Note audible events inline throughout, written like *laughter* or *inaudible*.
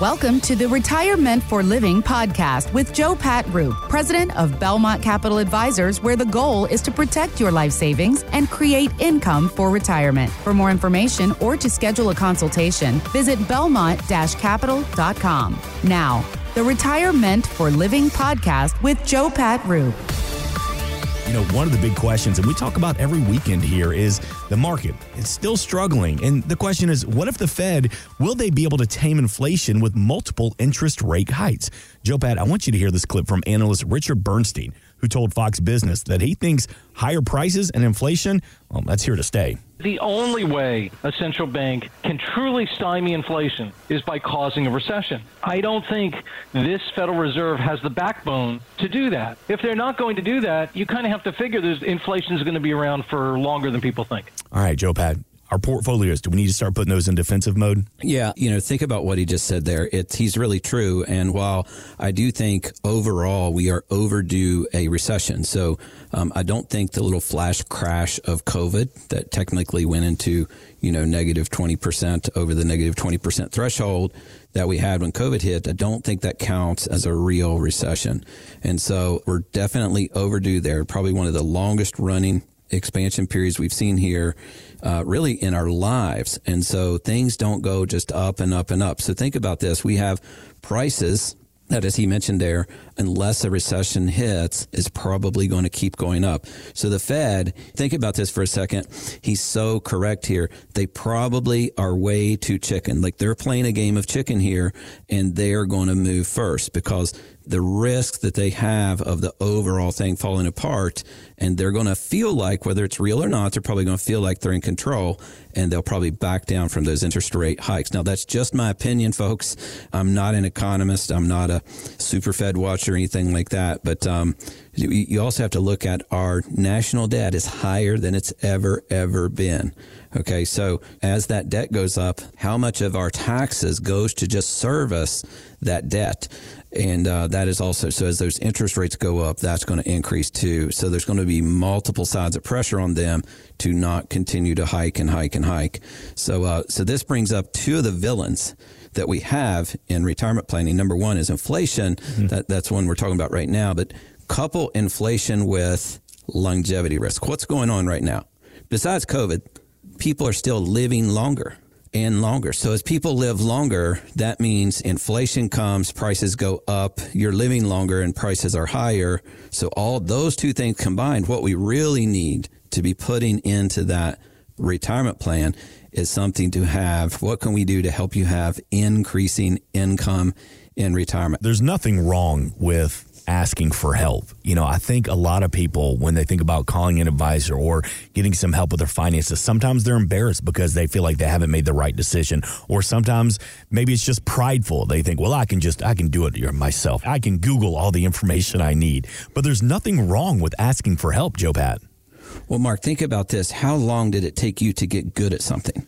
Welcome to the Retirement for Living podcast with Joe Pat Roop, president of Belmont Capital Advisors, where the goal is to protect your life savings and create income for retirement. For more information or to schedule a consultation, visit belmont capital.com. Now, the Retirement for Living podcast with Joe Pat Roop. You know, one of the big questions, and we talk about every weekend here, is the market. It's still struggling. And the question is, what if the Fed, will they be able to tame inflation with multiple interest rate hikes? Joe Pat, I want you to hear this clip from analyst Richard Bernstein, who told Fox Business that he thinks higher prices and inflation, well, that's here to stay. The only way a central bank can truly stymie inflation is by causing a recession. I don't think this Federal Reserve has the backbone to do that. If they're not going to do that, you kind of have to figure that inflation is going to be around for longer than people think. All right, Joe Pat, our portfolios, do we need to start putting those in defensive mode? Yeah, you know, think about what he just said there. It's he's really true. And while I do think overall we are overdue a recession, so um, I don't think the little flash crash of COVID that technically went into you know negative twenty percent over the negative negative twenty percent threshold that we had when COVID hit, I don't think that counts as a real recession. And so we're definitely overdue there. Probably one of the longest running expansion periods we've seen here uh, really in our lives. And so things don't go just up and up and up. So think about this. We have prices that, as he mentioned there, unless a recession hits, is probably going to keep going up. So the Fed, think about this for a second. He's so correct here. They probably are way too chicken. Like they're playing a game of chicken here and they're going to move first because the risk that they have of the overall thing falling apart and they're going to feel like whether it's real or not they're probably going to feel like they're in control and they'll probably back down from those interest rate hikes. Now that's just my opinion folks. I'm not an economist. I'm not a super fed watcher or anything like that but um, you also have to look at our national debt is higher than it's ever ever been. Okay, so as that debt goes up, how much of our taxes goes to just service that debt? And uh, that is also so as those interest rates go up, that's going to increase too. So there's going to be multiple sides of pressure on them to not continue to hike and hike and hike. So uh, so this brings up two of the villains that we have in retirement planning. Number one is inflation. Mm-hmm. That that's one we're talking about right now. But couple inflation with longevity risk. What's going on right now? Besides COVID, people are still living longer and longer. So as people live longer, that means inflation comes, prices go up, you're living longer and prices are higher. So all those two things combined, what we really need to be putting into that retirement plan is something to have. What can we do to help you have increasing income in retirement? There's nothing wrong with asking for help. You know, I think a lot of people, when they think about calling an advisor or getting some help with their finances, sometimes they're embarrassed because they feel like they haven't made the right decision. Or sometimes maybe it's just prideful. They think, well, I can just, I can do it myself. I can Google all the information I need. But there's nothing wrong with asking for help, Joe Pat. Well, Mark, think about this. How long did it take you to get good at something?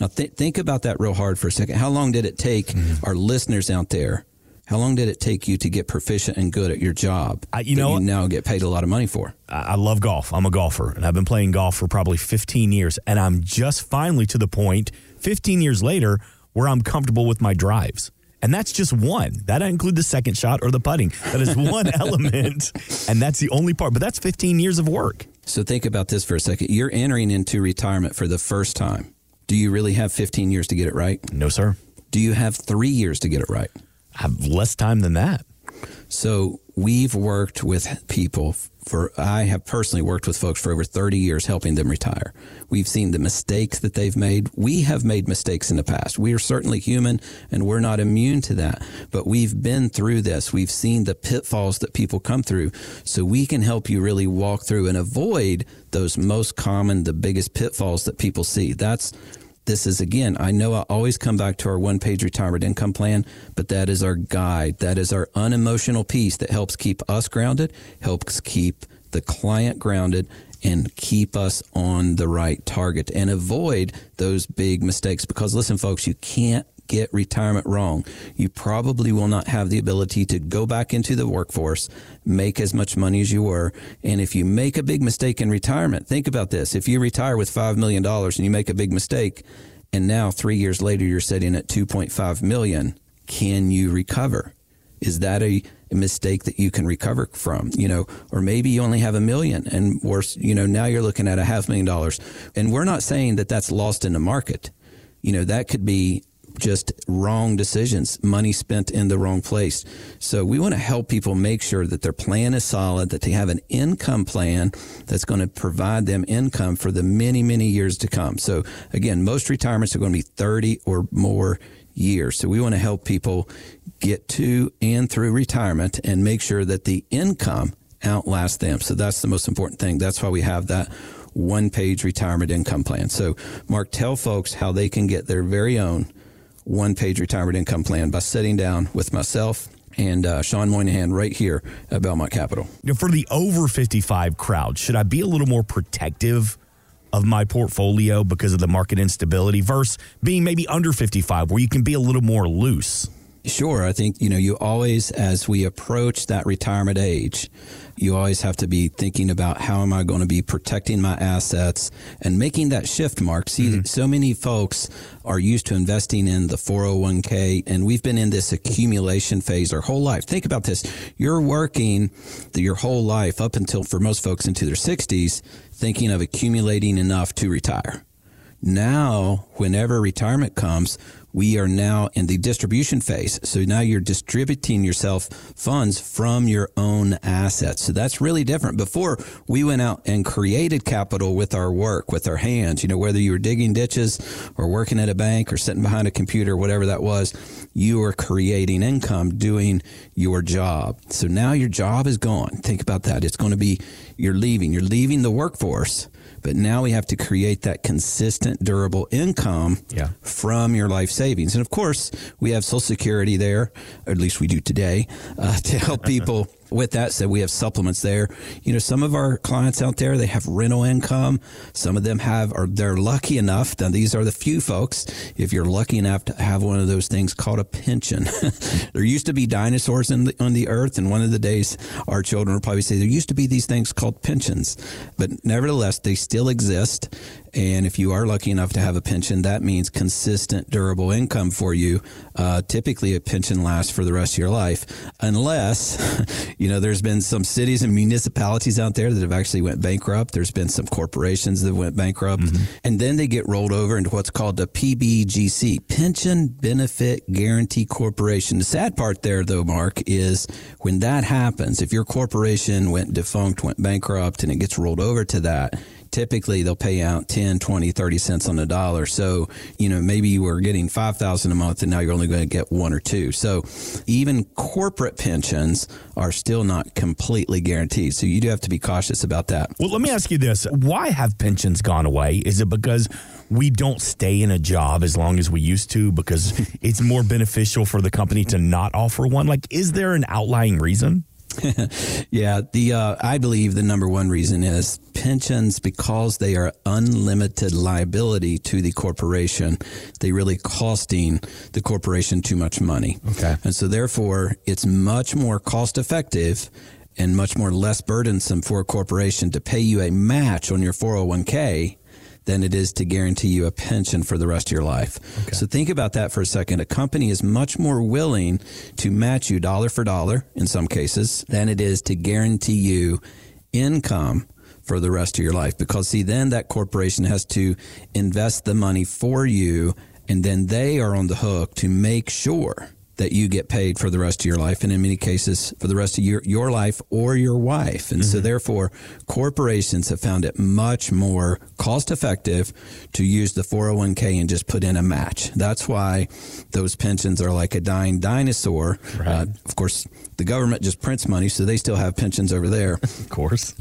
Now, th- think about that real hard for a second. How long did it take mm-hmm. our listeners out there how long did it take you to get proficient and good at your job? I, you know, you now get paid a lot of money for. I, I love golf. I'm a golfer, and I've been playing golf for probably 15 years, and I'm just finally to the point, 15 years later, where I'm comfortable with my drives. And that's just one. That doesn't include the second shot or the putting. That is one *laughs* element, and that's the only part. But that's 15 years of work. So think about this for a second. You're entering into retirement for the first time. Do you really have 15 years to get it right? No, sir. Do you have three years to get it right? Have less time than that. So we've worked with people for, I have personally worked with folks for over 30 years helping them retire. We've seen the mistakes that they've made. We have made mistakes in the past. We are certainly human and we're not immune to that, but we've been through this. We've seen the pitfalls that people come through. So we can help you really walk through and avoid those most common, the biggest pitfalls that people see. That's this is again, I know I always come back to our one page retirement income plan, but that is our guide. That is our unemotional piece that helps keep us grounded, helps keep the client grounded, and keep us on the right target and avoid those big mistakes. Because listen, folks, you can't get retirement wrong. You probably will not have the ability to go back into the workforce, make as much money as you were. And if you make a big mistake in retirement, think about this. If you retire with $5 million and you make a big mistake, and now three years later you're sitting at 2.5 million, can you recover? Is that a, mistake that you can recover from? You know, or maybe you only have a million and worse, you know, now you're looking at a half million dollars. And we're not saying that that's lost in the market. You know, that could be just wrong decisions, money spent in the wrong place. So we want to help people make sure that their plan is solid, that they have an income plan that's going to provide them income for the many, many years to come. So again, most retirements are going to be 30 or more years. So we want to help people get to and through retirement and make sure that the income outlasts them. So that's the most important thing. That's why we have that one page retirement income plan. So Mark, tell folks how they can get their very own one page retirement income plan by sitting down with myself and uh, Sean Moynihan right here at Belmont Capital. For the over 55 crowd, should I be a little more protective of my portfolio because of the market instability versus being maybe under 55 where you can be a little more loose? Sure. I think, you know, you always, as we approach that retirement age, you always have to be thinking about how am I going to be protecting my assets and making that shift, Mark. See, mm-hmm. so many folks are used to investing in the 401k, and we've been in this accumulation phase our whole life. Think about this. You're working your whole life up until, for most folks, into their 60s, thinking of accumulating enough to retire. Now, whenever retirement comes, we are now in the distribution phase. So now you're distributing yourself funds from your own assets. So that's really different. Before we went out and created capital with our work, with our hands, you know, whether you were digging ditches or working at a bank or sitting behind a computer, whatever that was, you were creating income doing your job. So now your job is gone. Think about that. It's going to be, you're leaving, you're leaving the workforce but now we have to create that consistent, durable income yeah. from your life savings. And of course, we have Social Security there, or at least we do today, uh, to help *laughs* people with that said, we have supplements there. You know, some of our clients out there, they have rental income. Some of them have, or they're lucky enough. Now, these are the few folks. If you're lucky enough to have one of those things called a pension, *laughs* there used to be dinosaurs the, on the earth. And one of the days, our children will probably say there used to be these things called pensions, but nevertheless, they still exist. And if you are lucky enough to have a pension, that means consistent, durable income for you. Uh, typically, a pension lasts for the rest of your life, unless *laughs* you know there's been some cities and municipalities out there that have actually went bankrupt. There's been some corporations that went bankrupt, mm-hmm. and then they get rolled over into what's called the PBGC, Pension Benefit Guaranty Corporation. The sad part there, though, Mark, is when that happens, if your corporation went defunct, went bankrupt, and it gets rolled over to that typically they'll pay out 10, 20, 30 cents on the dollar. So, you know, maybe you were getting 5,000 a month and now you're only going to get one or two. So even corporate pensions are still not completely guaranteed. So you do have to be cautious about that. Well, let me ask you this. Why have pensions gone away? Is it because we don't stay in a job as long as we used to because it's more beneficial for the company to not offer one? Like, is there an outlying reason? *laughs* yeah, the uh, I believe the number one reason is pensions because they are unlimited liability to the corporation. They really costing the corporation too much money. Okay, and so therefore it's much more cost effective and much more less burdensome for a corporation to pay you a match on your 401k than it is to guarantee you a pension for the rest of your life. Okay. So think about that for a second. A company is much more willing to match you dollar for dollar in some cases than it is to guarantee you income for the rest of your life. Because see, then that corporation has to invest the money for you and then they are on the hook to make sure that you get paid for the rest of your life, and in many cases for the rest of your, your life or your wife. And mm-hmm. so, therefore, corporations have found it much more cost effective to use the 401k and just put in a match. That's why those pensions are like a dying dinosaur. Right. Uh, of course, the government just prints money, so they still have pensions over there. *laughs* of course.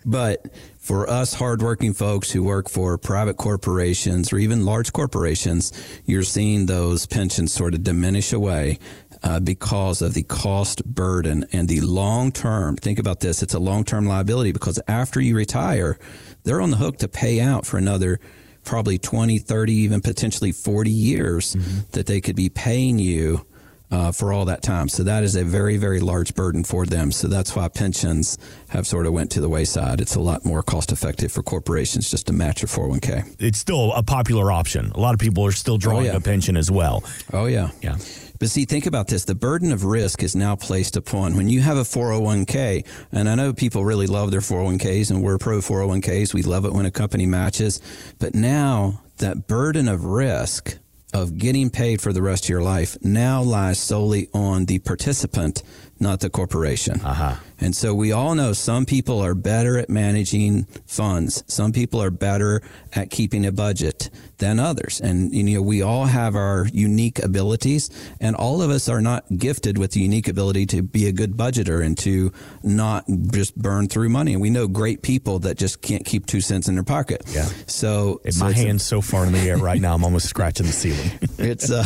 *laughs* but for us hardworking folks who work for private corporations or even large corporations, you're seeing those pensions sort of diminish away. Uh, because of the cost burden and the long term. Think about this. It's a long term liability because after you retire, they're on the hook to pay out for another probably 20, 30, even potentially 40 years mm-hmm. that they could be paying you uh, for all that time. So that is a very, very large burden for them. So that's why pensions have sort of went to the wayside. It's a lot more cost effective for corporations just to match your 401k. It's still a popular option. A lot of people are still drawing oh, yeah. a pension as well. Oh, yeah. Yeah. But see, think about this. The burden of risk is now placed upon when you have a 401k. And I know people really love their 401ks and we're pro 401ks. We love it when a company matches. But now that burden of risk of getting paid for the rest of your life now lies solely on the participant, not the corporation. Uh-huh. And so we all know some people are better at managing funds. Some people are better at keeping a budget than others. And, you know, we all have our unique abilities and all of us are not gifted with the unique ability to be a good budgeter and to not just burn through money. And we know great people that just can't keep two cents in their pocket. Yeah. So, so my it's a- hand's so far in the air right now, I'm almost scratching the ceiling. *laughs* it's uh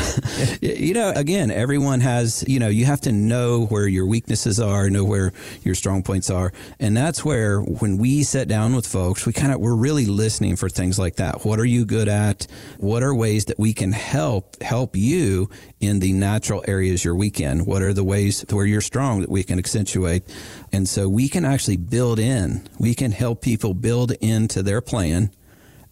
you know again everyone has you know you have to know where your weaknesses are know where your strong points are. And that's where when we sit down with folks we kind of we're really listening for things like that. What are you good at? What are ways that we can help help you in the natural areas you're weak in? What are the ways where you're strong that we can accentuate? And so we can actually build in we can help people build into their plan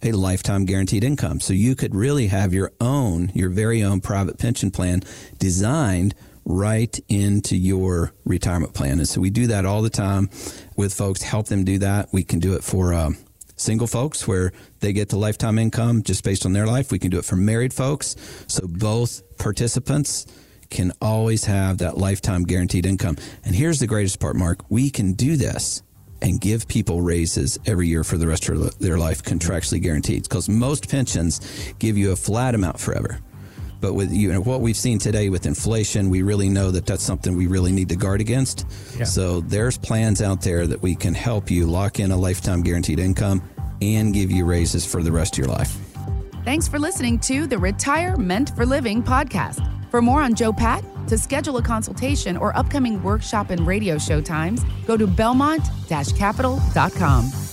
a lifetime guaranteed income. So you could really have your own, your very own private pension plan designed right into your retirement plan. And so we do that all the time with folks, help them do that. We can do it for um, single folks where they get the lifetime income just based on their life. We can do it for married folks. So both participants can always have that lifetime guaranteed income. And here's the greatest part, Mark. We can do this and give people raises every year for the rest of their life, contractually guaranteed. Because most pensions give you a flat amount forever. But with you know, what we've seen today with inflation, we really know that that's something we really need to guard against. Yeah. So there's plans out there that we can help you lock in a lifetime guaranteed income and give you raises for the rest of your life. Thanks for listening to the Retirement for Living podcast. For more on Joe Pat, to schedule a consultation or upcoming workshop and radio show times, go to belmont-capital.com.